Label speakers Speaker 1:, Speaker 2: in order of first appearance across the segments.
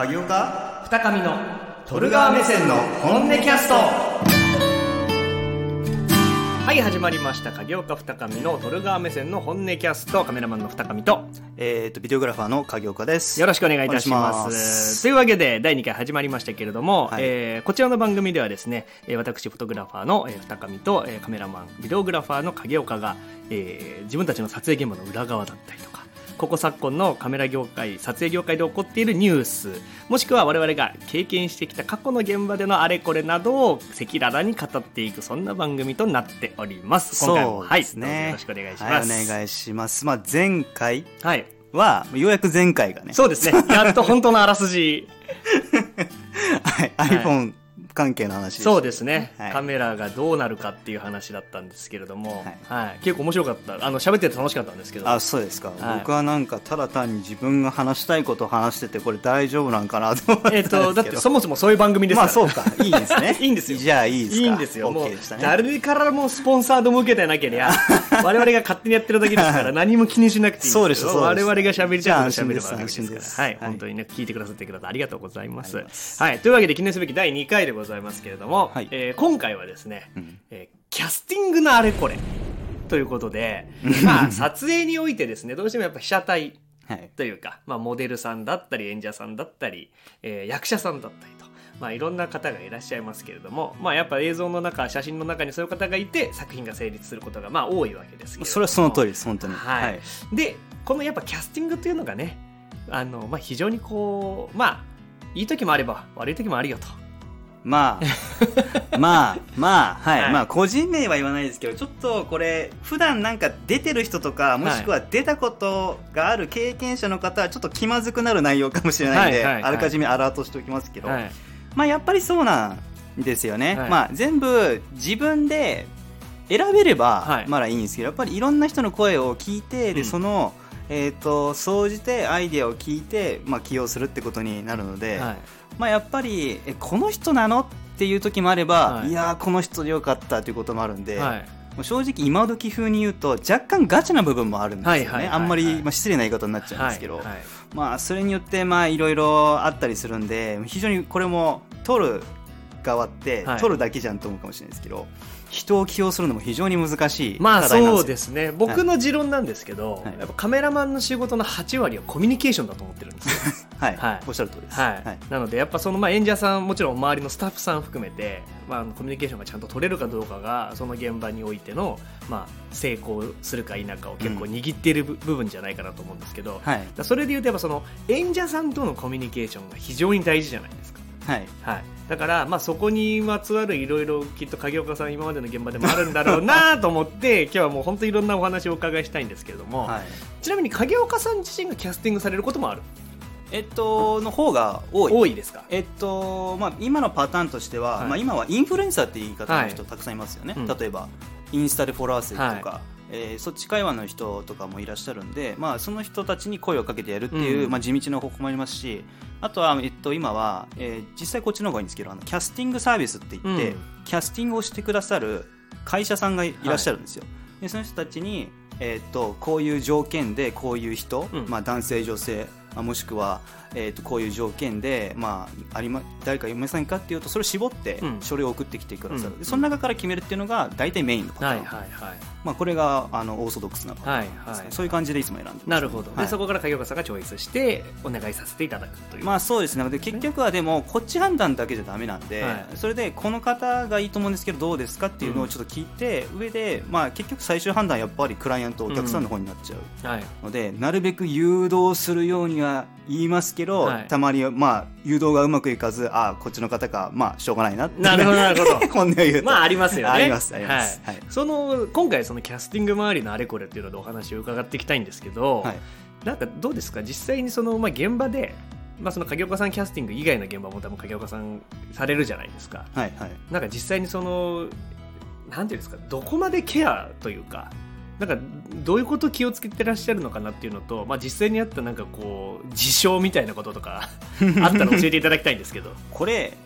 Speaker 1: 影岡？
Speaker 2: 二上のトルガー目線の本音キャスト。はい始まりました。影岡二上のトルガー目線の本音キャスト。カメラマンの二上と。
Speaker 1: えっ、とビデオグラファーの影岡です。
Speaker 2: よろしくお願いいたします。
Speaker 1: お願いします。
Speaker 2: というわけで第2回始まりましたけれども、
Speaker 1: はい。
Speaker 2: えーこちらの番組ではですねえー私フォトグラファーの、えー二上と、えーカメラマンビデオグラファーの影岡が、えー自分たちの撮影現場の裏側だったりとかここ昨今のカメラ業界撮影業界で起こっているニュースもしくは我々が経験してきた過去の現場でのあれこれなどを赤裸々に語っていくそんな番組となっております。今回も
Speaker 1: そうですね、
Speaker 2: はい、よろしくお願いします、
Speaker 1: はいお願いします。まあ前回
Speaker 2: はい
Speaker 1: はようやく前回がね。
Speaker 2: そうですね。やっと本当のあらすじ。
Speaker 1: はい、
Speaker 2: はい
Speaker 1: iPhone 関係の話でした。
Speaker 2: そうですね、
Speaker 1: はい。
Speaker 2: カメラがどうなるかっていう話だったんですけれども、は
Speaker 1: はい。い
Speaker 2: 結構面白かった。あの喋ってて楽しかったんですけど。
Speaker 1: あそうですか、
Speaker 2: はい。
Speaker 1: 僕はなんかただ単に自分が話したいことを話しててこれ大丈夫なんかなと思って
Speaker 2: えっ、とだってそもそもそういう番組ですから。
Speaker 1: まあそうか。いいですね。
Speaker 2: いいんですよ。
Speaker 1: じゃあいいですか。
Speaker 2: いいんですよ、もう
Speaker 1: ね
Speaker 2: 誰からもスポンサード向けてなけりゃ 我々が勝手にやってるだけですから何も気にしなくていいん
Speaker 1: そうですそう
Speaker 2: 我
Speaker 1: です。
Speaker 2: 々が喋りたいこと喋れば
Speaker 1: じゃあ
Speaker 2: わけですから。はい、
Speaker 1: はい。
Speaker 2: 本当にね聞いてくださってくださってありがとうございます。
Speaker 1: ありがとうござい。ます
Speaker 2: はい。というわけで記念すべき第2回でございますけれども、
Speaker 1: はい。
Speaker 2: えー今回はですね、
Speaker 1: うん。
Speaker 2: えーキャスティングのあれこれということでまあ撮影においてですねどうしてもやっぱ被写体
Speaker 1: はい。
Speaker 2: というか、まあ、モデルさんだったり演者さんだったり、えー役者さんだったりと、まあ、いろんな方がいらっしゃいますけれども、まあ、やっぱ映像の中写真の中にそういう方がいて作品が成立することがまあ多いわけですけ
Speaker 1: それはその通りです本当に。
Speaker 2: はい。でこのやっぱキャスティングというのがねあの、まあ、非常にこうまあいい時もあれば悪い時もあるよと。
Speaker 1: まあ まあまあはい、
Speaker 2: はい。
Speaker 1: まあ個人名は言わないですけどちょっとこれ普段なんか出てる人とかもしくは出たことがある経験者の方はちょっと気まずくなる内容かもしれないんで、
Speaker 2: はいはいはい。
Speaker 1: あらかじめアラートしておきますけど、
Speaker 2: はい。
Speaker 1: まあやっぱりそうなんですよね、
Speaker 2: はい。
Speaker 1: まあ全部自分で選べれば
Speaker 2: はい。
Speaker 1: まだいいんですけど、やっぱりいろんな人の声を聞いてで、
Speaker 2: うん。
Speaker 1: そのえー、と総じてアイデアを聞いて、まあ、起用するってことになるので、
Speaker 2: はい
Speaker 1: まあ、やっぱりえこの人なのっていう時もあれば、
Speaker 2: はい。
Speaker 1: い、やーこの人でよかったということもあるんで、
Speaker 2: はい。
Speaker 1: もう正直今時風に言うと若干ガチな部分もあるんですよね、あんまり、まあ、失礼な言い方になっちゃうんですけど、
Speaker 2: はいはい
Speaker 1: まあ、それによってまあいろいろあったりするんで非常にこれも撮る側って、
Speaker 2: はい。
Speaker 1: 撮るだけじゃんと思うかもしれないですけど人を起用するのも非常に難しい
Speaker 2: まあそう
Speaker 1: で
Speaker 2: ですすね僕の持論なんですけど、
Speaker 1: はい。
Speaker 2: やっぱカメラマンの仕事の8割はコミュニケーションだと思ってるんです
Speaker 1: はい。
Speaker 2: はい。
Speaker 1: おっしゃる通りです、
Speaker 2: はい。なのでやっぱそのまあ演者さんもちろん周りのスタッフさん含めて、まあ、コミュニケーションがちゃんと取れるかどうかがその現場においての、まあ、成功するか否かを結構握っている部部分じゃないかなと思うんですけど、
Speaker 1: はい。
Speaker 2: らそれでいうとやっぱその演者さんとのコミュニケーションが非常に大事じゃないですか。
Speaker 1: はい。
Speaker 2: はい、だから、まあ、そこにまつわるいろいろきっと影岡さん今までの現場でもあるんだろうなと思って今日はもう本当いろんなお話をお伺いしたいんですけれども、
Speaker 1: はい。
Speaker 2: ちなみに影岡さん自身がキャスティングされることもある
Speaker 1: えっとの方が多い。
Speaker 2: 多いですか？
Speaker 1: えっとまあ、今のパターンとしては、
Speaker 2: はい。
Speaker 1: まあ、今はインフルエンサーって言い方の人
Speaker 2: はい
Speaker 1: たくさんいますよね、
Speaker 2: うん。
Speaker 1: 例えばインスタでフォロワー数とか、
Speaker 2: は
Speaker 1: えーそっち会話の人とかもいらっしゃるんで、まあ、その人たちに声をかけてやるっていう、
Speaker 2: うん。
Speaker 1: まあ、地道な方法もありますしあとは、えっと、今は、えー実際こっちの方がいいんですけどあのキャスティングサービスって言って、
Speaker 2: うん。
Speaker 1: キャスティングをしてくださる会社さんがいらっしゃるんですよ、でその人たちに、えーっとこういう条件でこういう人、
Speaker 2: うん。
Speaker 1: まあ、男性女性もしくは、えー、とこういう条件で、まあ、ありま誰かいませんかっていうとそれを絞って
Speaker 2: うん。
Speaker 1: 書類を送ってきてくださる、
Speaker 2: うん。
Speaker 1: でその中から決めるっていうのが大体メインのパターン、
Speaker 2: はいはいはい。
Speaker 1: まあ、これがあのオーソドックスなパターン。ですね、
Speaker 2: はいはい。
Speaker 1: そういう感じでいつも選んでます、
Speaker 2: なるほど、
Speaker 1: はい。
Speaker 2: でそこから影岡さんがチョイスしてお願いさせていただくという、
Speaker 1: まあそうですね。で結局はでもこっち判断だけじゃダメなんで、
Speaker 2: はい。
Speaker 1: それでこの方がいいと思うんですけどどうですかっていうのをちょっと聞いて、上で、まあ、結局最終判断はやっぱりクライアントお客さんの方になっちゃう
Speaker 2: はい。
Speaker 1: ので、なるべく誘導するようには言いますけど、
Speaker 2: はい。
Speaker 1: たまにはまあ誘導がうまくいかずああこっちの方かまあしょうがないなって
Speaker 2: なるほどなるほど。
Speaker 1: 本音を言うと。
Speaker 2: まあありますよね。
Speaker 1: ありますあります。
Speaker 2: はい。
Speaker 1: はい。
Speaker 2: その今回そのキャスティング周りのあれこれっていうのでお話を伺っていきたいんですけど、
Speaker 1: はい。
Speaker 2: なんかどうですか？実際にその、まあ、現場で、まあ、その影岡さんキャスティング以外の現場も多分影岡さんされるじゃないですか。
Speaker 1: はいはい。
Speaker 2: なんか実際にそのなんていうんですか？どこまでケアというかなんかどういうことを気をつけてらっしゃるのかなっていうのと、まあ、実際にあったなんかこう事象みたいなこととか あったら教えていただきたいんですけど。
Speaker 1: これ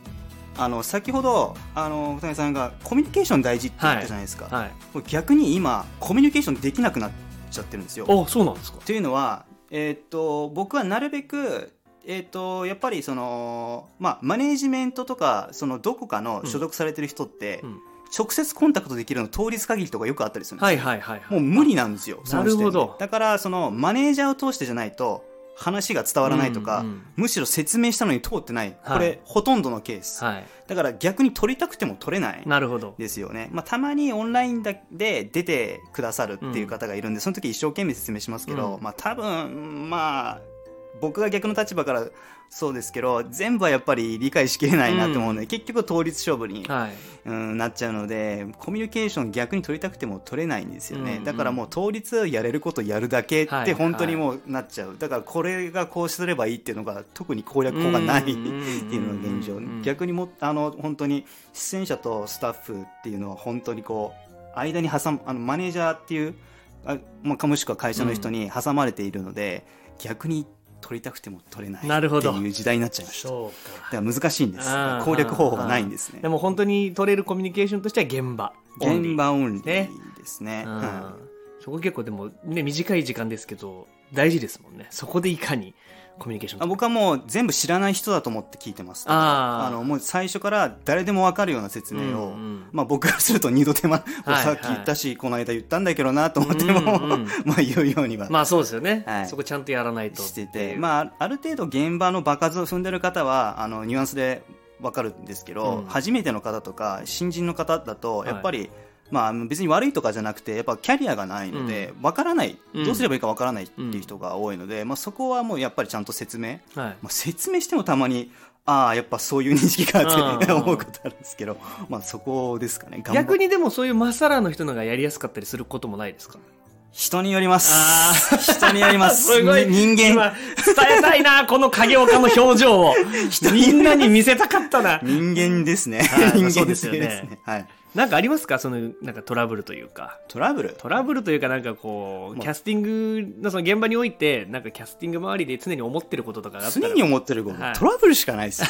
Speaker 1: あの先ほどあの二人さんがコミュニケーション大事って言ったじゃないですか、
Speaker 2: はい。
Speaker 1: これ逆に今コミュニケーションできなくなっちゃってるんですよ。
Speaker 2: あそうなんですか。
Speaker 1: というのは、えーっと僕はなるべくえっ、とやっぱりそのまあマネージメントとかそのどこかの所属されてる人って、
Speaker 2: うん
Speaker 1: 直接コンタクトできるの当日限りとかよくあったりするんですよ。
Speaker 2: はいはいはいはい。
Speaker 1: もう無理なんですよ
Speaker 2: なるほど。
Speaker 1: だからそのマネージャーを通してじゃないと話が伝わらないとか、
Speaker 2: うんうん
Speaker 1: むしろ説明したのに通ってない。これ、
Speaker 2: はい
Speaker 1: ほとんどのケース、
Speaker 2: はい。
Speaker 1: だから逆に取りたくても取れない
Speaker 2: なるほど。
Speaker 1: ですよね、まあ、たまにオンラインだで出てくださるっていう方がいるんで、その時一生懸命説明しますけど、
Speaker 2: うん。
Speaker 1: まあ多分まあ僕が逆の立場からそうですけど全部はやっぱり理解しきれないなと思うので、結局統一勝負に、
Speaker 2: はい。
Speaker 1: うん、なっちゃうのでコミュニケーション逆に取りたくても取れないんですよね、
Speaker 2: うんうん。
Speaker 1: だからもう当日やれることやるだけっ
Speaker 2: はい。
Speaker 1: て本当にもうなっちゃう、だからこれがこうすればいいっていうのが特に攻略法がないっていうのが現状。
Speaker 2: うんうんうんうん
Speaker 1: 逆にもあの本当に出演者とスタッフっていうのは本当にこう間に挟むあのマネージャーっていうあ、まあ、かもしくは会社の人に挟まれているので、逆に取りたくても取れない
Speaker 2: なるほど。
Speaker 1: っていう時代になっちゃいました。
Speaker 2: そうか。
Speaker 1: だから難しいんです。攻略方法がないんですね。
Speaker 2: でも本当に取れるコミュニケーションとしては現場
Speaker 1: 現場オンリ
Speaker 2: ね。
Speaker 1: ーですね。
Speaker 2: うん
Speaker 1: は
Speaker 2: そこ結構でもね短い時間ですけど大事ですもんね。そこでいかにコミュニケーション。
Speaker 1: いあ僕はもう全部知らない人だと思って聞いてます。
Speaker 2: あ
Speaker 1: のもう最初から誰でも分かるような説明を、
Speaker 2: うんうん
Speaker 1: まあ、僕からすると二度手間、
Speaker 2: はい
Speaker 1: さっき言ったしこの間言ったんだけどなと思っても、
Speaker 2: うんうん
Speaker 1: まあ言うようには。
Speaker 2: まあそうですよね、
Speaker 1: はい。
Speaker 2: そこちゃんとやらないと
Speaker 1: して
Speaker 2: って
Speaker 1: まあある程度現場の場数を踏んでる方はあのニュアンスで分かるんですけど、
Speaker 2: うん。
Speaker 1: 初めての方とか新人の方だと
Speaker 2: はい
Speaker 1: やっぱり、まあ、別に悪いとかじゃなくてやっぱキャリアがないので、分からない。
Speaker 2: うん。
Speaker 1: どうすればいいか分からないっていう人が多いので、まあ、そこはもうやっぱりちゃんと説明、
Speaker 2: はい。
Speaker 1: まあ、説明してもたまにああやっぱそういう認識かって
Speaker 2: うん
Speaker 1: 思うことあるんですけど、まあ、そこですかね。
Speaker 2: 逆にでもそういうまっさらの人のがやりやすかったりすることもないですか？
Speaker 1: 人によります。
Speaker 2: あ
Speaker 1: 人によります。
Speaker 2: すごい。
Speaker 1: 人間。
Speaker 2: 今伝えたいなこの影岡の表情を。みんなに見せたかったな。
Speaker 1: 人間ですね。人間
Speaker 2: ですよね。
Speaker 1: はい、
Speaker 2: なんかありますか？そのなんかトラブルというか。
Speaker 1: トラブル？
Speaker 2: トラブルというかなんかこう
Speaker 1: まあ。
Speaker 2: キャスティングのその現場においてなんかキャスティング周りで常に思ってることとかがあったら。
Speaker 1: 常に思ってること、
Speaker 2: はい。
Speaker 1: トラブルしかないですよ。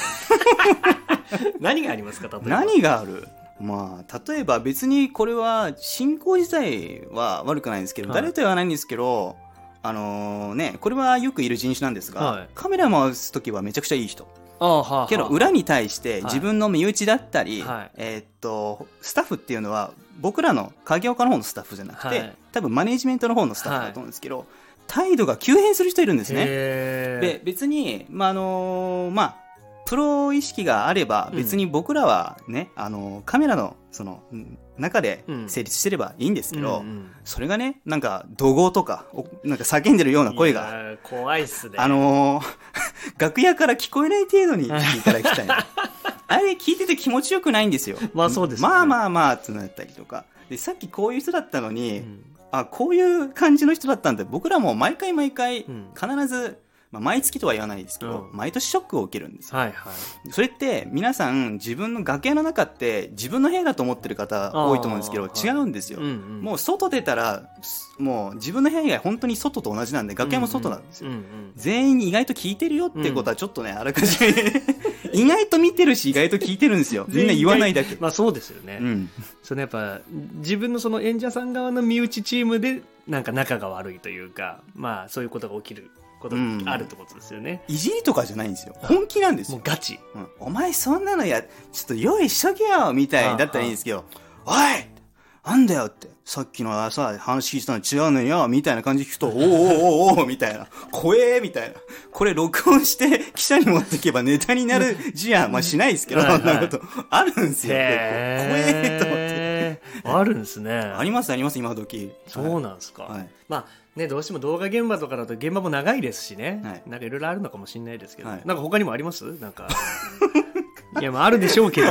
Speaker 2: 何がありますか？例えば。
Speaker 1: 何がある？まあ例えば別にこれは進行自体は悪くないんですけど、
Speaker 2: はい。
Speaker 1: 誰とは言わないんですけどあのーねこれはよくいる人種なんですが、
Speaker 2: はい。
Speaker 1: カメラ回す時はめちゃくちゃいい人けど
Speaker 2: はあ
Speaker 1: 裏に対して
Speaker 2: い。
Speaker 1: 自分の身内だったり、
Speaker 2: はい。
Speaker 1: えーっとスタッフっていうのは僕らの影岡の方のスタッフじゃなくて、
Speaker 2: はい。
Speaker 1: 多分マネージメントの方のスタッフだと思うんですけど、態度が急変する人いるんですね。
Speaker 2: へ
Speaker 1: で別に、まああのまあ、プロ意識があれば
Speaker 2: うん。
Speaker 1: 別に僕らはね、あのカメラのそのうん中で
Speaker 2: うん
Speaker 1: 成立してればいいんですけど、
Speaker 2: うんうん
Speaker 1: それがねなんか怒号とかおなんか叫んでるような声
Speaker 2: い
Speaker 1: が。
Speaker 2: 怖いっすね
Speaker 1: あのー 楽屋から聞こえない程度に 聞いていただきたいなあれ聞いてて気持ちよくないんですよ。
Speaker 2: まあそうですよね
Speaker 1: まあまあまあってなったりとか。で、さっきこういう人だったのに、
Speaker 2: うん
Speaker 1: あ、こういう感じの人だったんだ。僕らも毎回毎回、
Speaker 2: うん
Speaker 1: 必ず、まあ、毎月とは言わないですけど、
Speaker 2: うん。
Speaker 1: 毎年ショックを受けるんですよ。
Speaker 2: はいはい。
Speaker 1: それって、皆さん、自分の楽屋の中って、自分の部屋だと思ってる方多いと思うんですけど、違うんですよ。
Speaker 2: うんうん。
Speaker 1: もう外出たら、もう自分の部屋以外本当に外と同じなんで、楽屋も外なんですよ。
Speaker 2: うんうん。
Speaker 1: 全員意外と聞いてるよってことはちょっとね、あらかじめ 意外と見てるし意外と聞いてるんですよ。みんな言わないだけ、
Speaker 2: まあそうですよね、
Speaker 1: うん、
Speaker 2: そのやっぱ自分のその演者さん側の身内チームでなんか仲が悪いというかまあそういうことが起きることがあるってことですよね、
Speaker 1: いじりとかじゃないんですよ。本気なんですよ、
Speaker 2: もうガチ。
Speaker 1: うん。お前そんなのやちょっと用意しとけよみたいだったらいいんですけどおいなんだよって。さっきのさ話聞いてたの違うのよみたいな感じで聞くと おーおーおーおーみたいな。怖えみたいな。これ録音して記者に持っていけばネタになる事案 まあしないですけど
Speaker 2: はいはい。
Speaker 1: そんなこと。あるんですよ。怖えと思って。
Speaker 2: あるんですね。
Speaker 1: ありますあります今時。
Speaker 2: そうなんですか、
Speaker 1: はい。
Speaker 2: まあねどうしても動画現場とかだと現場も長いですしね、
Speaker 1: はい。
Speaker 2: なんかいろいろあるのかもしれないですけど、
Speaker 1: はい。
Speaker 2: なんか他にもあります？なんか。いやまああるでしょうけど。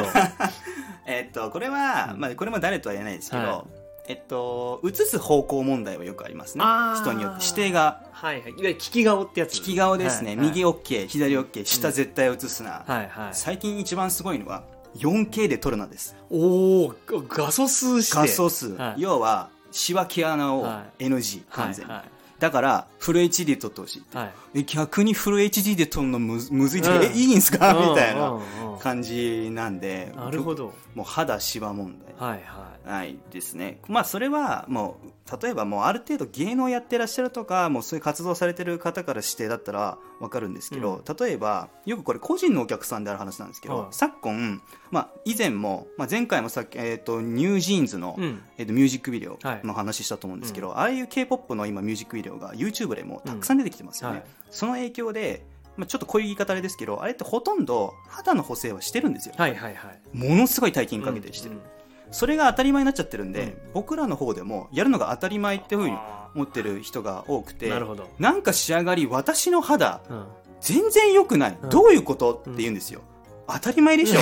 Speaker 1: えっと、これは、まあ、これも誰とは言えないですけど、
Speaker 2: は
Speaker 1: えっと、映す方向問題はよくありますね。
Speaker 2: あ。ー。
Speaker 1: 人によって。指定が、
Speaker 2: はいはい。いわゆる利き顔ってやつ。
Speaker 1: 利き顔ですね。
Speaker 2: はい。はい。
Speaker 1: 右 OK、左 OK、下絶対映すな。
Speaker 2: はいはい。
Speaker 1: 最近一番すごいのは、4K で撮るなです。
Speaker 2: おお画素数して。
Speaker 1: 画素数。
Speaker 2: はい。
Speaker 1: 要は、シワ毛穴を
Speaker 2: は
Speaker 1: NG、
Speaker 2: はい
Speaker 1: 完全に。
Speaker 2: はい
Speaker 1: だから、フル HD で撮ってほしい。
Speaker 2: はい
Speaker 1: え逆にフル HD で撮るのむむずいって、
Speaker 2: うん
Speaker 1: え、いいんすか？みたいな
Speaker 2: うんうんうん
Speaker 1: 感じなんで。
Speaker 2: なるほど
Speaker 1: もう肌シワ問題。
Speaker 2: はいは
Speaker 1: ないですね。まあそれはもう例えばもうある程度芸能やってらっしゃるとかもうそういう活動されてる方から指定だったらわかるんですけど、例えばよくこれ個人のお客さんである話なんですけど、
Speaker 2: はい
Speaker 1: 昨今、まあ、以前も、まあ、前回もさっき、えー、とニュージーンズの、
Speaker 2: うん。
Speaker 1: えー、とミュージックビデオ
Speaker 2: はい。
Speaker 1: の話したと思うんですけど、ああいう k p o p の今ミュージックビデオが YouTube でもたくさん出てきてますよね、
Speaker 2: うん。はい。
Speaker 1: その影響で、まあ、ちょっとこういう言い方あれですけどあれってほとんど肌の補正はしてるんですよ、
Speaker 2: はいはいはい。
Speaker 1: ものすごい大金かけてしてる、
Speaker 2: うん
Speaker 1: それが当たり前になっちゃってるんで、僕らの方でもやるのが当たり前っていうふうに
Speaker 2: あ
Speaker 1: 思ってる人が多くて
Speaker 2: なるほど。
Speaker 1: なんか仕上がり私の肌
Speaker 2: うん。
Speaker 1: 全然良くない、
Speaker 2: うん。
Speaker 1: どういうこと？って言うんですよ、当たり前でしょ。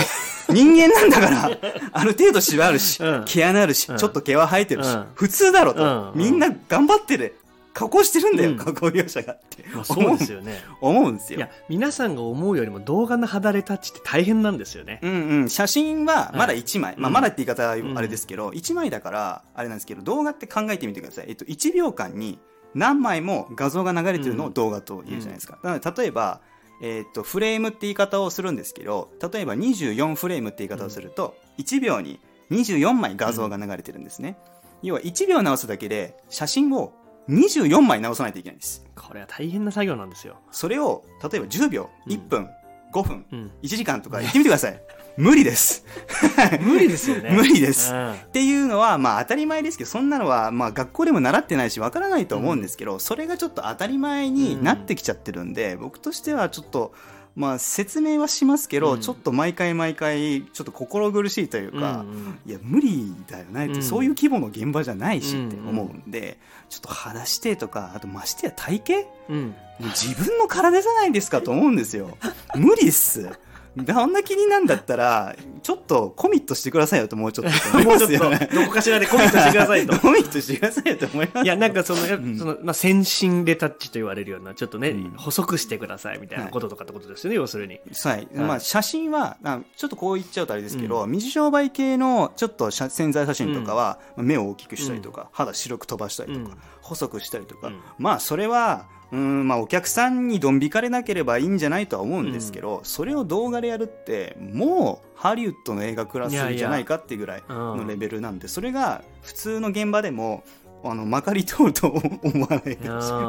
Speaker 1: 人間なんだから。ある程度シワあるし、
Speaker 2: うん。
Speaker 1: 毛穴あるし、
Speaker 2: うん。
Speaker 1: ちょっと毛は生えてるし、
Speaker 2: うん。
Speaker 1: 普通だろと、
Speaker 2: うん。
Speaker 1: みんな頑張ってる加工してるんだよ、
Speaker 2: うん。
Speaker 1: 加工業者がって。
Speaker 2: まあそうですよね。
Speaker 1: 思うんですよ。
Speaker 2: いや皆さんが思うよりも動画の肌レタッチって大変なんですよね。
Speaker 1: うんうん、写真はまだ1枚、まあ、
Speaker 2: うん。
Speaker 1: まだって言い方はあれですけど、1枚だからあれなんですけど動画って考えてみてください、えっと、1秒間に何枚も画像が流れてるのを動画と言うじゃないですか、なので例えば、えっとフレームって言い方をするんですけど例えば24フレームって言い方をすると、1秒に24枚画像が流れてるんですね、要は1秒直すだけで写真を24枚直さないといけないんです。
Speaker 2: これは大変な作業なんですよ。
Speaker 1: それを例えば10秒
Speaker 2: うん。
Speaker 1: 1分、5分
Speaker 2: うん。
Speaker 1: 1時間とか言ってみてください。無理です。
Speaker 2: 無理ですよね。
Speaker 1: 無理です。
Speaker 2: うん。
Speaker 1: っていうのは、まあ当たり前ですけど、そんなのは、まあ学校でも習ってないし、わからないと思うんですけど、それがちょっと当たり前になってきちゃってるんで、僕としてはちょっと、まあ説明はしますけど、
Speaker 2: うん。
Speaker 1: ちょっと毎回毎回、ちょっと心苦しいというか、いや、無理だよねって、
Speaker 2: うん。
Speaker 1: そういう規模の現場じゃないしって
Speaker 2: うん
Speaker 1: 思うんで、ちょっと話してとか、あとましてや体型？
Speaker 2: うん。
Speaker 1: もう自分の体じゃないですかと思うんですよ。無理っす。あんな気になんだったら、ちょっとコミットしてくださいよともうちょっと。思 い
Speaker 2: もうちょっと。どこかしらでコミットしてくださいと。
Speaker 1: コミットしてくださいよと思います。
Speaker 2: いや、なんかその、や
Speaker 1: ん。
Speaker 2: その、まあ、先進レタッチと言われるような、ちょっとね、
Speaker 1: うん。
Speaker 2: 細くしてくださいみたいなこととかってことですよね、要するに。
Speaker 1: はい。まあ、写真は、あちょっとこう言っちゃうとあれですけど、水商売系のちょっと写潜在写真とかは、まあ目を大きくしたりとか、肌白く飛ばしたりとか、
Speaker 2: うん。
Speaker 1: 細くしたりとか、
Speaker 2: うん
Speaker 1: まあ、それは、うん、まあ、お客さんにドン引かれなければいいんじゃないとは思うんですけど、それを動画でやるって、もう、ハリウッドの映画クラスじゃないかっていうぐらい
Speaker 2: うん。
Speaker 1: のレベルなんで、それが普通の現場でも、あの、まかり通ると思わない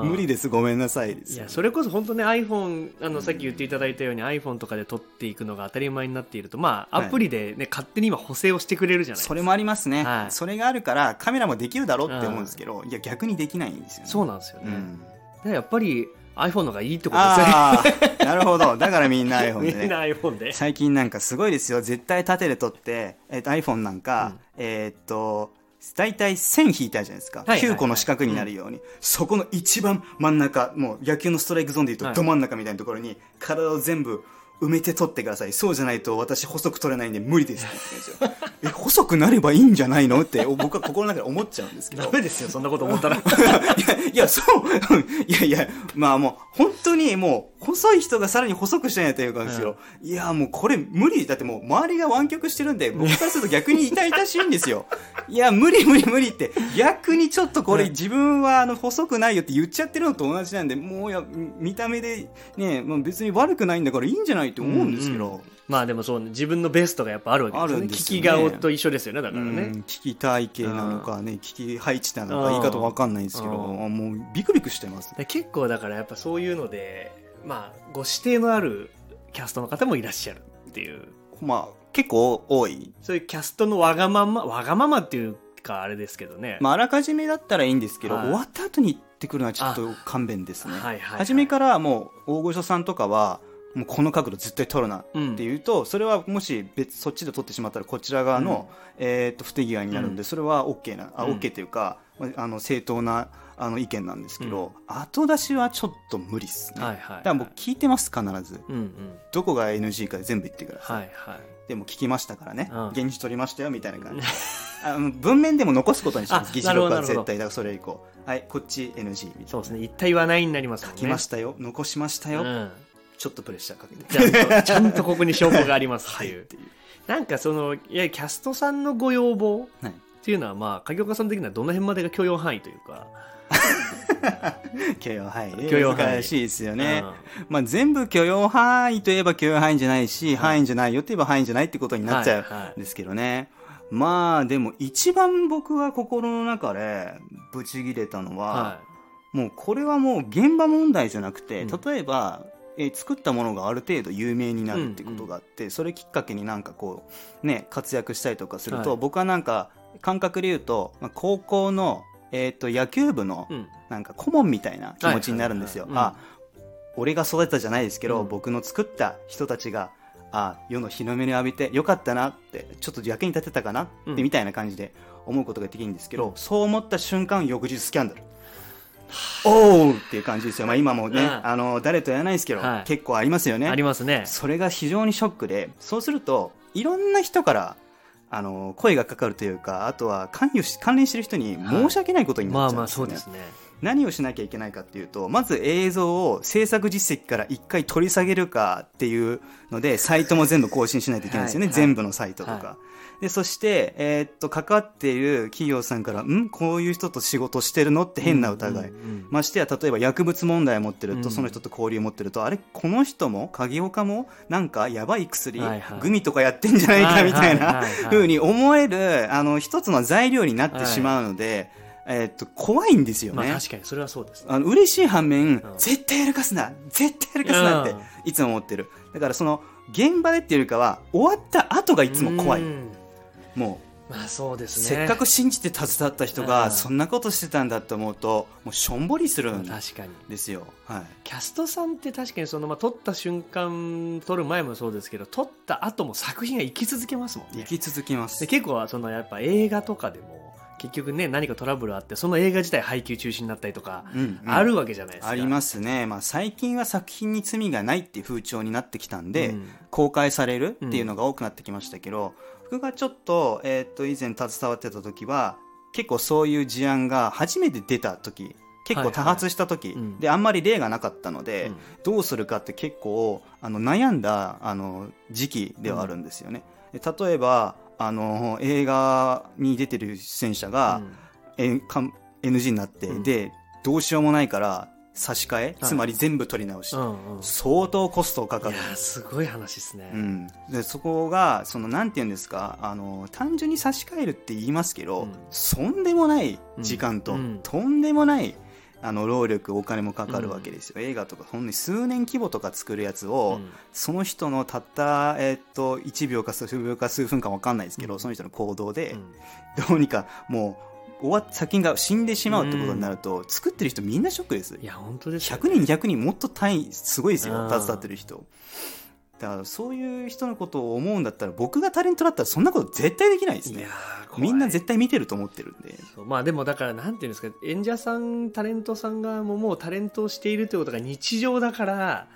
Speaker 1: 無理です、ごめんなさい
Speaker 2: いや、それこそ本当ね、iPhone、あの、さっき言っていただいたように iPhone とかで撮っていくのが当たり前になっていると、まあ、
Speaker 1: はい。
Speaker 2: アプリでね、勝手に今補正をしてくれるじゃないですか。
Speaker 1: それもありますね、
Speaker 2: はい。
Speaker 1: それがあるからカメラもできるだろうって思うんですけど、いや逆にできないんですよね。
Speaker 2: そうなんですよね。
Speaker 1: うん。
Speaker 2: でやっぱり iPhone の方がいいってことですよね。
Speaker 1: なるほど。だからみんな iPhone で。
Speaker 2: みんな
Speaker 1: ね
Speaker 2: iPhone で。
Speaker 1: 最近なんかすごいですよ。絶対縦で撮って、えっと iPhone なんか、
Speaker 2: うん。
Speaker 1: えーっと大体線引いてあるじゃないですか、
Speaker 2: はいはいはい。
Speaker 1: 9個の四角になるように、そこの一番真ん中もう野球のストライクゾーンでいう
Speaker 2: はい。
Speaker 1: とど真ん中みたいなところに体を全部埋めて撮ってくださいそうじゃないと私細く撮れないんで無理ですって言ってるんですよえ細くなればいいんじゃないの？って僕は心の中で思っちゃうんですけど
Speaker 2: ダメですよ、そんなこと思ったら。
Speaker 1: いや、いや、そう、いやいや、まあもう、本当にもう、細い人がさらに細くしたいなというかですよ。いや、もうこれ無理。だってもう、周りが湾曲してるんで、僕からすると逆に痛々しいんですよ。いや、無理無理無理って、逆にちょっとこれ自分はあの、細くないよって言っちゃってるのと同じなんで、もういや、見た目でね、まあ、別に悪くないんだからいいんじゃないって思うんですけど。
Speaker 2: うんうんまあでもそうね、自分のベストがやっぱあるわけですよね。
Speaker 1: あるんです
Speaker 2: 聞き顔と一緒ですよね、だから
Speaker 1: う
Speaker 2: ね。
Speaker 1: ん聞き体型なのかね、聞き配置なのか
Speaker 2: うん
Speaker 1: 言い方わかんないんですけど、
Speaker 2: うん
Speaker 1: もうビクビクしてます。
Speaker 2: で結構だからやっぱそういうので、まあ、ご指定のあるキャストの方もいらっしゃるっていう。
Speaker 1: まあ、結構多い。
Speaker 2: そういうキャストのわがまま、わがままっていうかあれですけどね。
Speaker 1: まあ、あらかじめだったらいいんですけど、
Speaker 2: はい
Speaker 1: 終わった後に言ってくるのはちょっと勘弁ですね。
Speaker 2: はいはいはい
Speaker 1: 初めからもう、大御所さんとかは、もうこの角度絶対撮るなっていうと、それはもし別、そっちで撮ってしまったらこちら側の、えーっと、不手際になるんで、それは OK な、あ、
Speaker 2: うん
Speaker 1: OK というか、あの、正当な、あの、意見なんですけど、後出しはちょっと無理っすね。
Speaker 2: はいはい。
Speaker 1: だから僕聞いてます、必ず。
Speaker 2: うんうん。
Speaker 1: どこが NG か全部言ってください。
Speaker 2: はいはい。
Speaker 1: でも聞きましたからね。
Speaker 2: うん
Speaker 1: 現地取りましたよ、みたいな感じ。あの文面でも残すことにします。
Speaker 2: あ
Speaker 1: 議事録は絶対。だからそれ以降。はい、こっち NG みたいな。
Speaker 2: そうですね。一体はないになりますもんね。
Speaker 1: 書きましたよ。残しましたよ。
Speaker 2: うん。
Speaker 1: ちょっとプレッシャーかけて。
Speaker 2: ちゃんと、ちゃんとここに証拠がありますっていう。
Speaker 1: っていう。
Speaker 2: なんかその、いや、キャストさんのご要望
Speaker 1: はい。
Speaker 2: っていうのは、まあ、影岡さん的にはどの辺までが許容範囲というか。
Speaker 1: 許容範囲。
Speaker 2: 許容範囲
Speaker 1: 難しいですよね。
Speaker 2: うん
Speaker 1: まあ全部許容範囲といえば許容範囲じゃないし、範囲じゃないよって言えば範囲じゃないってことになっちゃ
Speaker 2: はいはい
Speaker 1: うんですけどね。まあでも一番僕が心の中でブチギレたのは、
Speaker 2: は
Speaker 1: もうこれはもう現場問題じゃなくて、
Speaker 2: うん
Speaker 1: 例えば、えー作ったものがある程度有名になるってことがあって、それきっかけになんかこうね活躍したりとかすると、
Speaker 2: はい。
Speaker 1: 僕はなんか感覚で言うと、まあ、高校の、えー、と野球部の
Speaker 2: うん。
Speaker 1: なんか顧問みたいな気持ちになるんですよ。あ俺が育てたじゃないですけど、
Speaker 2: うん。
Speaker 1: 僕の作った人たちがあ世の日の目に浴びてよかったなってちょっと役に立てたかなって、
Speaker 2: うん。
Speaker 1: みたいな感じで思うことができるんですけど、
Speaker 2: うん。
Speaker 1: そう思った瞬間翌日スキャンダルおーっていう感じですよ、まあ、今もね、
Speaker 2: うん。
Speaker 1: あの誰とやらないですけど、
Speaker 2: はい。
Speaker 1: 結構ありますよね。
Speaker 2: ありますね。
Speaker 1: それが非常にショックでそうするといろんな人からあの声がかかるというかあとは関与し関連してる人に申し訳ないことにな
Speaker 2: まあまあ
Speaker 1: っちゃうんですよね、
Speaker 2: そうですね。
Speaker 1: 何をしなきゃいけないかっていうとまず映像を制作実績から一回取り下げるかっていうのでサイトも全部更新しないといけないんですよね、
Speaker 2: はい。
Speaker 1: 全部のサイトとか、
Speaker 2: は
Speaker 1: でそして、えーっと関わっている企業さんからん？こういう人と仕事してるの？って変な疑い、
Speaker 2: うんうん。うん
Speaker 1: ましてや例えば薬物問題を持ってると、
Speaker 2: うん。
Speaker 1: その人と交流を持ってるとあれ？この人も？影岡も？なんかやばい薬、
Speaker 2: はいはい。
Speaker 1: グミとかやってんじゃないか？みたいな
Speaker 2: はいはいはい。はい
Speaker 1: ふうに思えるあの一つの材料になってしまうので、えーっと怖いんですよね。
Speaker 2: まあ確かにそれはそうですね。
Speaker 1: あの嬉しい反面、
Speaker 2: ん。
Speaker 1: 絶対やらかすな絶対やらかすなって
Speaker 2: うん。
Speaker 1: いつも思ってる。だからその現場でっていうよりかは終わった後がいつも怖い
Speaker 2: うん
Speaker 1: も
Speaker 2: まあそうで
Speaker 1: う、
Speaker 2: すね。
Speaker 1: せっかく信じて携わった人
Speaker 2: うん。
Speaker 1: がそんなことしてたんだと思うともうしょんぼりするん
Speaker 2: まあ確かに。
Speaker 1: ですよ。はい。
Speaker 2: キャストさんって確かにその、まあ、撮った瞬間撮る前もそうですけど撮った後も作品が生き続けますもんね。
Speaker 1: 生き続きます。
Speaker 2: で結構そのやっぱ映画とかでも結局ね何かトラブルあってその映画自体配給中止になったりとか
Speaker 1: うんうん。
Speaker 2: あるわけじゃないですか、
Speaker 1: ありますね、まあ、最近は作品に罪がないっていう風潮になってきたんで、
Speaker 2: うん。
Speaker 1: 公開されるっていうのが多くなってきましたけど、僕がちょっと,、えー、と以前携わってた時は結構そういう事案が初めて出た時結構多発した時、
Speaker 2: はいはいうん。
Speaker 1: であんまり例がなかったので、
Speaker 2: うん。
Speaker 1: どうするかって結構あの悩んだあの時期ではあるんですよね。で例えばあの映画に出てる出演者が、えかん NG になって、
Speaker 2: うん。
Speaker 1: でどうしようもないから差し替え、
Speaker 2: はい。
Speaker 1: つまり全部取り直し、
Speaker 2: うんうん。
Speaker 1: 相当コストかかる。
Speaker 2: いやーすごい話ですね、
Speaker 1: うん、でそこがそのなんて言うんですかあの単純に差し替えるって言いますけど、
Speaker 2: うん。
Speaker 1: そんでもない時間と、
Speaker 2: うん。
Speaker 1: とんでもないあの労力お金もかかるわけですよ、映画とかほんに数年規模とか作るやつを、
Speaker 2: うん。
Speaker 1: その人のたった、えーっと1秒か数秒か数分か分かんないですけど、
Speaker 2: うん。
Speaker 1: その人の行動で、
Speaker 2: うん。
Speaker 1: どうにかもう終わっ作品が死んでしまうってことになると、作ってる人みんなショックです。
Speaker 2: いや本当ですよ
Speaker 1: 100人200人もっと単位すごいですよ
Speaker 2: うん。
Speaker 1: 携わってる人。だからそういう人のことを思うんだったら僕がタレントだったらそんなこと絶対できないですね。
Speaker 2: いやー怖い。
Speaker 1: みんな絶対見てると思ってるんで。
Speaker 2: まあでもだからなんていうんですか演者さんタレントさんがもうもうタレントをしているということが日常だから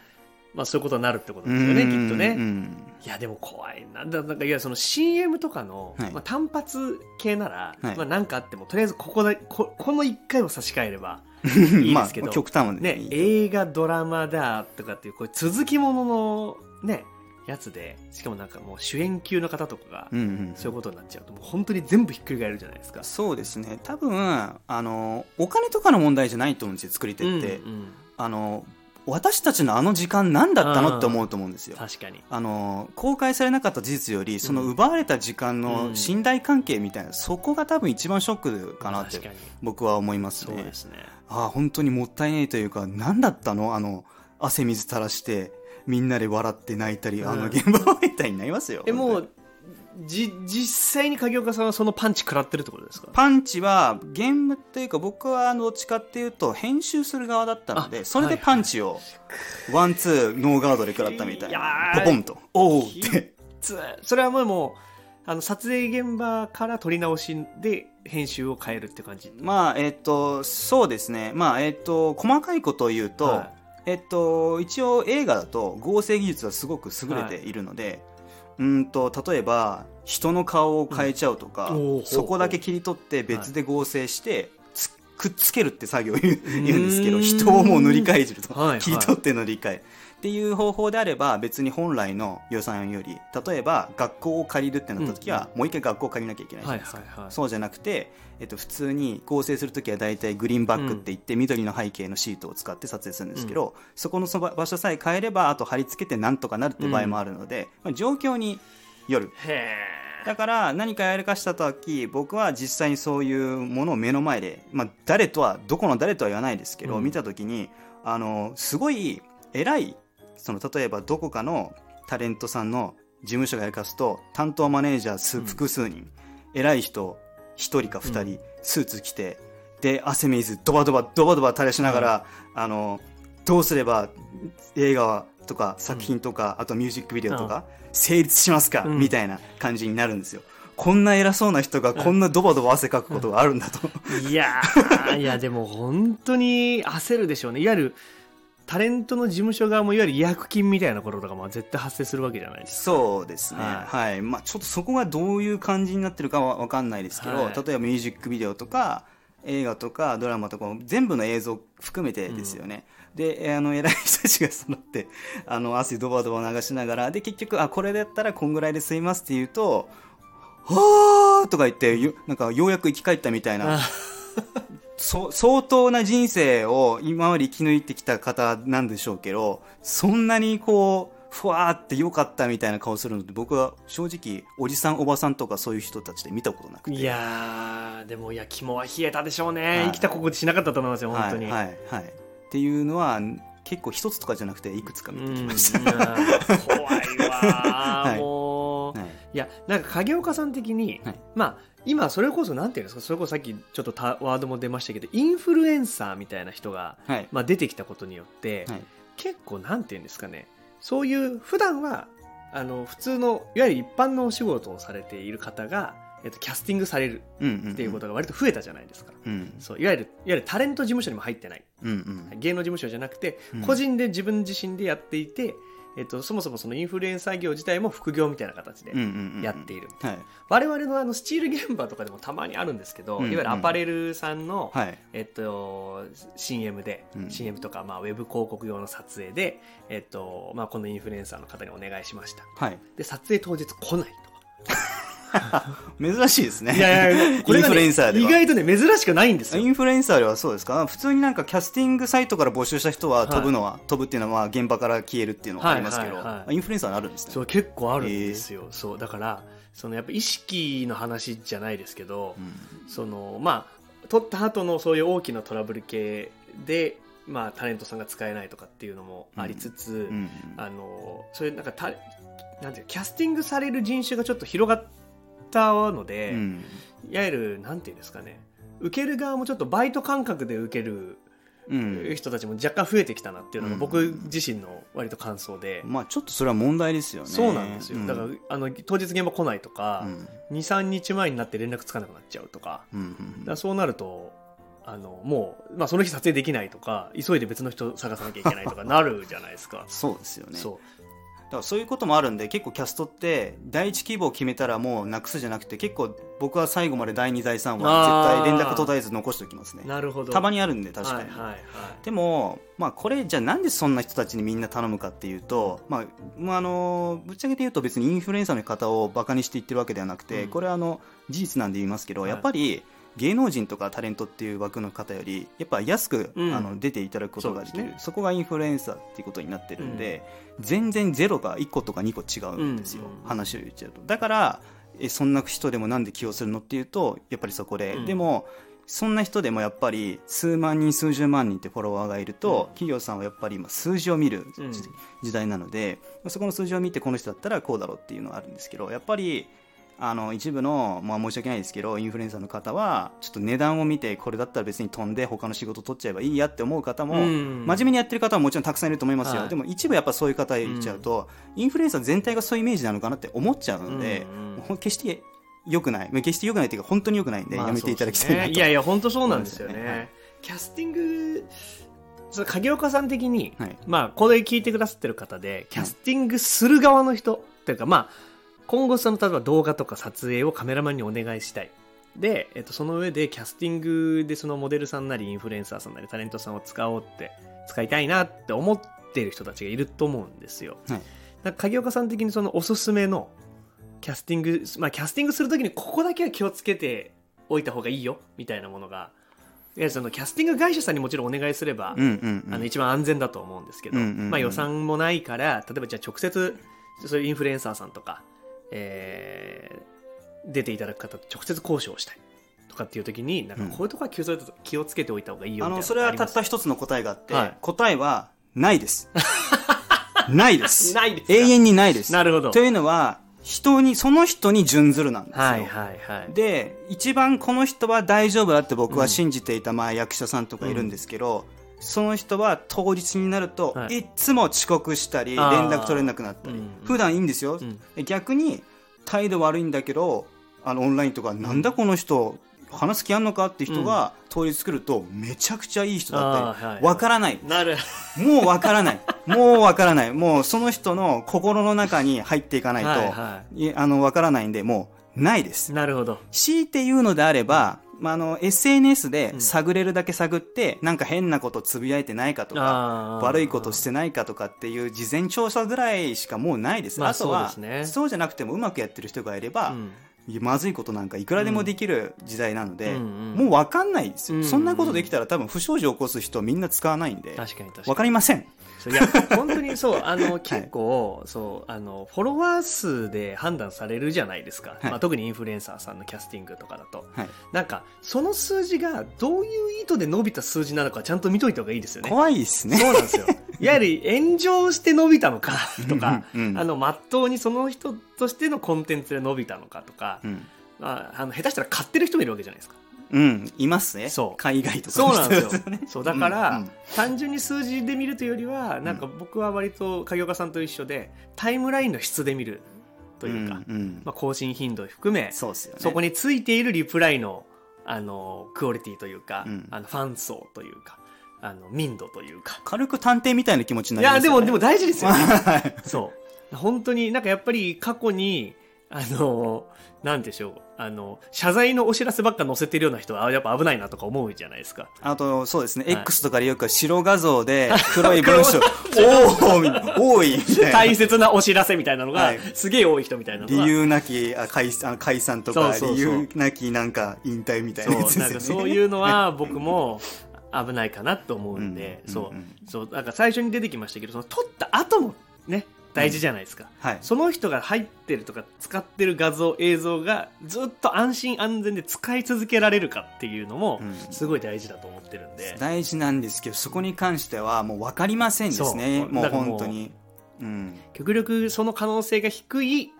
Speaker 2: まあそういうことになるってことですよねきっと
Speaker 1: う
Speaker 2: ね
Speaker 1: ん
Speaker 2: いやでも怖いな。だなんかいやその CM とかの、
Speaker 1: はい。
Speaker 2: まあ、単発系なら、
Speaker 1: はい。
Speaker 2: まあ何かあってもとりあえずここでここの1回を差し替えれば いいですけど。
Speaker 1: 極端はね。
Speaker 2: ね映画ドラマだとかっていうこう続きもののねやつでしかもなんかもう主演級の方とかがそういうことになっちゃうともう本当に全部ひっくり返るじゃないですか。
Speaker 1: そうですね。多分あのお金とかの問題じゃないと思うんですよ作り手って、
Speaker 2: うんうん。
Speaker 1: あの私たちのあの時間何だったのって思うと思うんですよ。
Speaker 2: 確かに。
Speaker 1: あの公開されなかった事実よりその奪われた時間の信頼関係みたいな、そこが多分一番ショックかなって僕は思いますね。
Speaker 2: そうですね。
Speaker 1: ああ本当にもったいないというか何だったの？あの汗水垂らしてみんなで笑って泣いたり、
Speaker 2: うん。
Speaker 1: あの現場みたいになりますよ
Speaker 2: えもうじ実際に影岡さんはそのパンチ食らってるってことですか？
Speaker 1: パンチはゲームっていうか僕はあのどっちかっていうと編集する側だったので
Speaker 2: あ
Speaker 1: それでパンチをワンツーノーガードで食らったみたいな。
Speaker 2: ー
Speaker 1: ポポンと。おおって。
Speaker 2: つそれはもうもうあの撮影現場から撮り直しで編集を変えるって感じ？
Speaker 1: まあえっ、とそうですね。まあえっ、と細かいことを言うと、
Speaker 2: は
Speaker 1: えっと、一応映画だと合成技術はすごく優れているので、うんと例えば人の顔を変えちゃうとか、
Speaker 2: うん。
Speaker 1: そこだけ切り取って別で合成して、つくっつけるって作業を言う言うんですけど人をもう塗り替えると、
Speaker 2: はいはい。
Speaker 1: 切り取って塗り替えっていう方法であれば別に本来の予算より例えば学校を借りるってなった時は、もう一回学校を借りなきゃいけないじゃないですか、そうじゃなくて、えっと、普通に合成するときは大体グリーンバックって言って緑の背景のシートを使って撮影するんですけど、そこのそば場所さえ変えればあと貼り付けてなんとかなるって場合もあるので、まあ、状況による。
Speaker 2: へ
Speaker 1: だから何かやらかした時僕は実際にそういうものを目の前で、まあ、誰とはどこの誰とは言わないですけど、
Speaker 2: うん。
Speaker 1: 見た時にあのすごい偉いその例えばどこかのタレントさんの事務所がやかすと担当マネージャー数
Speaker 2: うん。
Speaker 1: 複数人、偉い人1人か2人、スーツ着てで汗水ドバドバドバドバ垂らしながら、あのどうすれば映画とか作品とか、あとミュージックビデオとか、成立しますか、
Speaker 2: うん。
Speaker 1: みたいな感じになるんですよ。こんな偉そうな人がこんなドバドバ汗かくことがあるんだと、
Speaker 2: いやーいやでも本当に焦るでしょうね。いわゆるタレントの事務所側もいわゆる違約金みたいなこととかも絶対発生するわけじゃないですか
Speaker 1: そうですね。
Speaker 2: は
Speaker 1: はい。まあちょっとそこがどういう感じになってるかはわかんないですけど、
Speaker 2: はい
Speaker 1: 例えばミュージックビデオとか、映画とかドラマとか全部の映像含めてですよね。で、えーあの、偉い人たちがそろって、あの、汗ドバドバ流しながら、で、結局、あ、これだったらこんぐらいで済みますって言うと、はーとか言って、よなんかようやく生き返ったみたいな、そ相当な人生を今まで生き抜いてきた方なんでしょうけど、そんなにこう、ふわーって良かったみたいな顔するのって僕は正直、おじさんおばさんとかそういう人たちで見たことなくて。
Speaker 2: いやーでもいや肝は冷えたでしょうね、
Speaker 1: はい
Speaker 2: 生きた心地しなかったと思いますよ本当に、
Speaker 1: はい、はい、はい。っていうのは、結構一つとかじゃなくて、いくつか見てき
Speaker 2: うん
Speaker 1: ました。
Speaker 2: いやー怖いわー、
Speaker 1: は い
Speaker 2: もう、
Speaker 1: はい
Speaker 2: いやなんか影岡さん的に、
Speaker 1: はい
Speaker 2: まあ今それこそなんていうんですかそれこそさっきちょっとたワードも出ましたけどインフルエンサーみたいな人が、
Speaker 1: はい。
Speaker 2: まあ、出てきたことによって、
Speaker 1: はい
Speaker 2: 結構なんていうんですかねそういう普段はあの普通のいわゆる一般のお仕事をされている方が、えっと、キャスティングされる。っていうことが割と増えたじゃないですか、
Speaker 1: うん。
Speaker 2: そういわゆるいわゆるタレント事務所にも入ってない
Speaker 1: うんうん。
Speaker 2: 芸能事務所じゃなくて、
Speaker 1: うん
Speaker 2: 個人で自分自身でやっていて、えっと、そもそもそのインフルエンサー業自体も副業みたいな形で。やっている、
Speaker 1: はい。
Speaker 2: 我々のあのスチール現場とかでもたまにあるんですけど、
Speaker 1: うんうん
Speaker 2: いわゆるアパレルさんの、
Speaker 1: はい。
Speaker 2: えっと、CM で、
Speaker 1: うん
Speaker 2: CM とか、まあ、ウェブ広告用の撮影で、えっとまあ、このインフルエンサーの方にお願いしました
Speaker 1: はい。
Speaker 2: で撮影当日来ない
Speaker 1: 珍しいですね。
Speaker 2: といやいやこれが、
Speaker 1: インフルエ
Speaker 2: ね、
Speaker 1: ンサーでは。
Speaker 2: 意外とね珍しくないんですよ。
Speaker 1: インフルエンサーではそうですか？普通になんかキャスティングサイトから募集した人は飛ぶのは、飛ぶっていうのはまあ現場から消えるっていうのはありますけど、
Speaker 2: はいはいはい。
Speaker 1: あインフルエンサーにあるんですね。
Speaker 2: そう結構あるんですよ、そうだからそのやっぱ意識の話じゃないですけど、
Speaker 1: うん。
Speaker 2: そのまあ撮った後のそういう大きなトラブル系で、まあ、タレントさんが使えないとかっていうのもありつつ、
Speaker 1: うん。
Speaker 2: あのそういうなんかたなんていうキャスティングされる人種がちょっと広がったので、
Speaker 1: うん。
Speaker 2: いわゆるなんていうんですかね。受ける側もちょっとバイト感覚で受ける
Speaker 1: うん。
Speaker 2: 人たちも若干増えてきたなっていうのが
Speaker 1: うん。
Speaker 2: 僕自身の割と感想で、
Speaker 1: まあちょっとそれは問題ですよね。
Speaker 2: そうなんですよ、
Speaker 1: うん。
Speaker 2: だからあの当日現場来ないとか
Speaker 1: う、ん。
Speaker 2: 23日前になって連絡つかなくなっちゃうとか。からそうなるとあのもう、まあ、その日撮影できないとか急いで別の人探さなきゃいけないとかなるじゃないですか。
Speaker 1: そうですよね。からそういうこともあるんで結構キャストって第一希望を決めたらもうなくすじゃなくて結構僕は最後まで第二第三は絶対連絡途絶えず残しておきますね。
Speaker 2: うなるほど。
Speaker 1: たまにあるんで確かに、
Speaker 2: はいはいはい。
Speaker 1: でも、まあ、これじゃあなんでそんな人たちにみんな頼むかっていうと、まあまあ、あのぶっちゃけて言うと別にインフルエンサーの方をバカにして言ってるわけではなくて、
Speaker 2: うん。
Speaker 1: これはあの事実なんで言いますけど、
Speaker 2: はい。
Speaker 1: やっぱり芸能人とかタレントっていう枠の方よりやっぱ安く、
Speaker 2: うん。
Speaker 1: あの出ていただくことができる。
Speaker 2: そうです
Speaker 1: そこがインフルエンサーっていうことになってるんで、全然ゼロが1個とか2個違うんですよ、
Speaker 2: うん
Speaker 1: 話を言っちゃうと。だからえそんな人でもなんで起用するのっていうとやっぱりそこで、
Speaker 2: うん。
Speaker 1: でもそんな人でもやっぱり数万人数十万人ってフォロワーがいると、
Speaker 2: うん。
Speaker 1: 企業さんはやっぱり今数字を見る
Speaker 2: うん。
Speaker 1: 時時代なので、そこの数字を見てこの人だったらこうだろうっていうのがあるんですけどやっぱりあの一部の、まあ、申し訳ないですけどインフルエンサーの方はちょっと値段を見てこれだったら別に飛んで他の仕事取っちゃえばいいやって思う方も、
Speaker 2: うん。
Speaker 1: 真面目にやってる方はもちろんたくさんいると思いますよ、
Speaker 2: はい。
Speaker 1: でも一部やっぱそういう方言っちゃうと、インフルエンサー全体がそういうイメージなのかなって思っちゃうので、決して良くない。決して良くないっていうか本当に良くないんで、
Speaker 2: まあ
Speaker 1: やめていただきたいなと
Speaker 2: ねいやいや本当そうなんですよね。
Speaker 1: はい
Speaker 2: キャスティングその影岡さん的に、
Speaker 1: はい
Speaker 2: まあこれ聞いてくださってる方でキャスティングする側の人、というかまあ今後その例えば動画とか撮影をカメラマンにお願いしたい。で、えっと、その上でキャスティングでそのモデルさんなりインフルエンサーさんなりタレントさんを使おうって使いたいなって思ってる人たちがいると思うんですよ。
Speaker 1: はい。
Speaker 2: だから影岡さん的にそのおすすめのキャスティング、まあ、キャスティングするときにここだけは気をつけておいた方がいいよみたいなものがいやそのキャスティング会社さんにもちろんお願いすれば、
Speaker 1: うんうんうん。
Speaker 2: あの一番安全だと思うんですけど、
Speaker 1: うんうんうん。
Speaker 2: まあ、予算もないから例えばじゃあ直接そういうインフルエンサーさんとか、えー出ていただく方と直接交渉したいとかっていう時になんかこういうところは気をつけて気をつけておいた方がいいよみたいな
Speaker 1: あのそれはたった一つの答えがあって、
Speaker 2: はい。
Speaker 1: 答えはないです。ないです。
Speaker 2: ないですか？
Speaker 1: 永遠にないです。
Speaker 2: なるほど。
Speaker 1: というのは、人に、その人に準ずるなんですよ。
Speaker 2: はいはいはい。
Speaker 1: で、一番この人は大丈夫だって僕は信じていた、まあ役者さんとかいるんですけど、その人は当日になると、
Speaker 2: はい。
Speaker 1: い、つも遅刻したり、連絡取れなくなったり、
Speaker 2: うん
Speaker 1: 普段いいんですよ、
Speaker 2: ん。
Speaker 1: 逆に態度悪いんだけど、あのオンラインとか、なんだこの人、話す気あんのかって人が当日来ると、めちゃくちゃいい人だったり、わからない。
Speaker 2: なる。
Speaker 1: もうわからない。もうわからない。もうその人の心の中に入っていかないと、
Speaker 2: はいはい
Speaker 1: あの、わからないんで、もうないです。
Speaker 2: なるほど。
Speaker 1: 強いて言うのであれば、まあ、あの、SNS で探れるだけ探って、なんか変なことつぶやいてないかとか、悪いことしてないかとかっていう事前調査ぐらいしかもうないです。
Speaker 2: まあ
Speaker 1: あとは
Speaker 2: そうね。
Speaker 1: そうじゃなくてもうまくやってる人がいれば、
Speaker 2: うん。
Speaker 1: まずいことなんかいくらでもできる時代なので、
Speaker 2: うんうん
Speaker 1: もうわかんないですよ、
Speaker 2: うんうん
Speaker 1: そんなことできたら多分不祥事を起こす人みんな使わないんで、
Speaker 2: 確かに確かに。
Speaker 1: わかりません。
Speaker 2: そういや本当にそうあの結構、そうあのフォロワー数で判断されるじゃないですか、
Speaker 1: はい。
Speaker 2: まあ、特にインフルエンサーさんのキャスティングとかだと。
Speaker 1: はい。
Speaker 2: なんかその数字がどういう意図で伸びた数字なのかちゃんと見といた方がいいですよね。
Speaker 1: 怖いですね。
Speaker 2: そうなんですよ。いわゆる炎上して伸びたのかとか、
Speaker 1: うんうん。
Speaker 2: あのまっとうにその人としてのコンテンツで伸びたのかとか、
Speaker 1: うん。
Speaker 2: まあ、あの下手したら買ってる人もいるわけじゃないですか
Speaker 1: うん、いますね。
Speaker 2: そう。
Speaker 1: 海外とか。
Speaker 2: そうなんですよ。そうだから、
Speaker 1: うんうん。
Speaker 2: 単純に数字で見るというよりはなんか僕は割と影岡さんと一緒でタイムラインの質で見るというか、
Speaker 1: うんうん。
Speaker 2: まあ、更新頻度を含め
Speaker 1: そうですよね。
Speaker 2: そこについているリプライのあのクオリティというか、
Speaker 1: うん。
Speaker 2: あのファン層というかあの民度というか。
Speaker 1: 軽く探偵みたいな気持ちに
Speaker 2: いやで
Speaker 1: なりますよね。
Speaker 2: もでも大事ですよね。
Speaker 1: はい。
Speaker 2: そう。本当になんかやっぱり過去にあのなんでしょう。あの謝罪のお知らせばっか載せてるような人はあやっぱ危ないなとか思うじゃないですか。
Speaker 1: あと、そうですね、
Speaker 2: はい。
Speaker 1: X とかでよく白画像で 黒い文章、多いみたいな。
Speaker 2: 大切なお知らせみたいなのが、
Speaker 1: はい。
Speaker 2: すげえ多い人みたいな
Speaker 1: 理由なきあ解解散とか理由なきなんか引退みたいなやつですよね。
Speaker 2: そうそういうのは僕も危ないかなと思うんで、
Speaker 1: うん
Speaker 2: そう、
Speaker 1: うん。
Speaker 2: そう。なんか最初に出てきましたけどその撮った後もね大事じゃないですか、
Speaker 1: はい。
Speaker 2: その人が入ってるとか使ってる画像映像がずっと安心安全で使い続けられるかっていうのも
Speaker 1: うん
Speaker 2: すごい大事だと思ってるんで、
Speaker 1: 大事なんですけど、そこに関してはもう分かりませんですね。もう本当に。うん。
Speaker 2: 極力その可能性が低い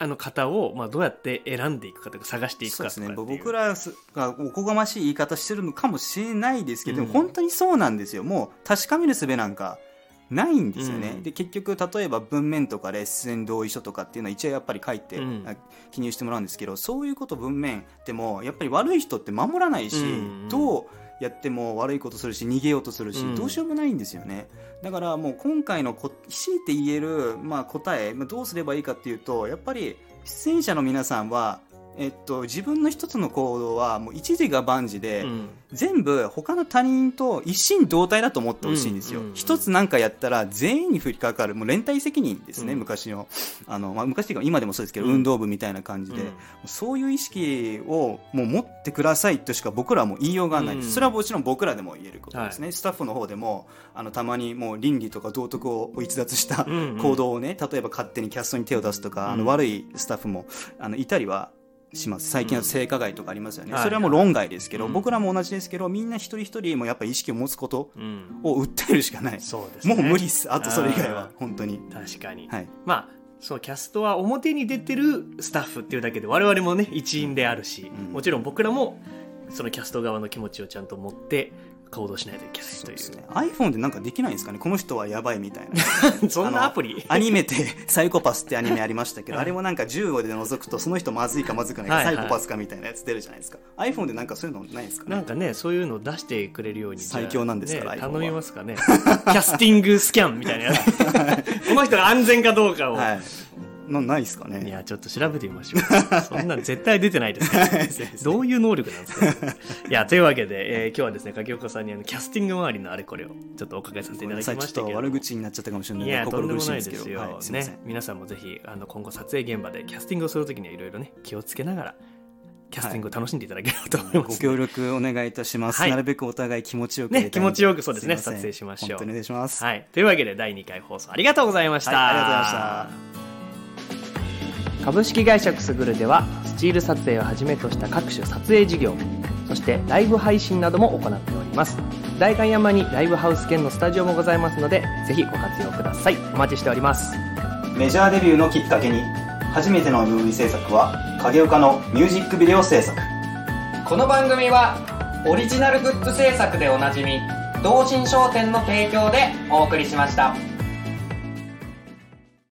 Speaker 2: あの方を、まあ、どうやって選んでいくかとか探していく
Speaker 1: そうですね
Speaker 2: かとかっていう
Speaker 1: 僕らがおこがましい言い方してるのかもしれないですけど、
Speaker 2: うん
Speaker 1: 本当にそうなんですよもう確かめる術なんかないんですよね、
Speaker 2: うん。
Speaker 1: で結局例えば文面とかレッスン同意書とかっていうのは一応やっぱり書いて、
Speaker 2: うん。
Speaker 1: あ記入してもらうんですけどそういうこと文面でもやっぱり悪い人って守らないし、
Speaker 2: うん
Speaker 1: どうやっても悪いことするし逃げようとするし、
Speaker 2: うん
Speaker 1: どうしようもないんですよね。だからもう今回のこ強いて言える、まあ、答え、まあ、どうすればいいかっていうとやっぱり出演者の皆さんは、えっと、自分の一つの行動はもう一時が万事で、
Speaker 2: うん。
Speaker 1: 全部他の他人と一心同体だと思ってほしいんですよ、
Speaker 2: うんうんうん
Speaker 1: 一つなんかやったら全員に降りかかる。もう連帯責任ですね、
Speaker 2: うん。
Speaker 1: 昔の。あの、まあ、昔っていうか今でもそうですけど、
Speaker 2: うん。
Speaker 1: 運動部みたいな感じで、
Speaker 2: うん。
Speaker 1: そういう意識をもう持ってくださいとしか僕らはもう言いようがないそれはもちろん僕らでも言えることですね、スタッフの方でもあのたまにもう倫理とか道徳を逸脱した行動をね、例えば勝手にキャストに手を出すとか、あ
Speaker 2: うん。
Speaker 1: の悪いスタッフもあのいたりはします。最近は性加害とかありますよね、
Speaker 2: はい
Speaker 1: それはもう論外ですけど、
Speaker 2: うん
Speaker 1: 僕らも同じですけどみんな一人一人もやっぱり意識を持つこと
Speaker 2: うん。
Speaker 1: を訴えるしかない、
Speaker 2: そうですね。
Speaker 1: もう無理っす。あとそれ以外は
Speaker 2: あ
Speaker 1: 本当に。
Speaker 2: 確かに、
Speaker 1: はい。
Speaker 2: まあそうキャストは表に出てるスタッフっていうだけで我々もね一員であるし、
Speaker 1: うん。
Speaker 2: もちろん僕らもそのキャスト側の気持ちをちゃんと持って行動しないといけないという。
Speaker 1: そうですね。iPhone でなんかできないんですかね？この人はやばいみたいな。
Speaker 2: そんなアプリ？
Speaker 1: アニメってサイコパスってアニメありましたけど、
Speaker 2: はい。
Speaker 1: あれもなんか15で覗くとその人まずいかまずくないか、
Speaker 2: はいはい。
Speaker 1: サイコパスかみたいなやつ出るじゃないですか。iPhone でなんかそういうのないですかね？
Speaker 2: なんかねそういうのを出してくれるように
Speaker 1: 最強なんですから
Speaker 2: ね頼みますかね？キャスティングスキャンみたいなやつ。この人が安全かどうかを、
Speaker 1: はいのないですか
Speaker 2: い、
Speaker 1: ね
Speaker 2: やちょっと調べてみましょう。そんなん絶対出てないですから。どういう能力なんですか？いやというわけで、えー今日はですね柿岡さんにあのキャスティング周りのあれこれをちょっとお伺いさせていただきま
Speaker 1: ちょっと
Speaker 2: したけど。
Speaker 1: 悪口になっちゃったかもしれない。
Speaker 2: いや、とんでもないですすよ。
Speaker 1: はい、
Speaker 2: ね、皆さんもぜひ、あの、今後撮影現場でキャスティングをするときにはいろいろね、気をつけながら、キャスティングを楽しんでいただければと思います。
Speaker 1: ご協力お願いいたします、
Speaker 2: はい。
Speaker 1: なるべくお互い気持ちよく
Speaker 2: ね気持ちよくそうですね撮影しましょう。
Speaker 1: お願いします、
Speaker 2: はい。というわけで、第2回放送ありがとうございました。
Speaker 1: はいありがとうございました。
Speaker 2: 株式会社くすぐるでは、スチール撮影をはじめとした各種撮影事業、そしてライブ配信なども行っております。代官山にライブハウス兼のスタジオもございますのでぜひご活用ください。お待ちしております。
Speaker 1: メジャーデビューのきっかけに初めての MV 制作は影岡のミュージックビデオ制作。
Speaker 3: この番組はオリジナルグッズ制作でおなじみ同心商店の提供でお送りしました。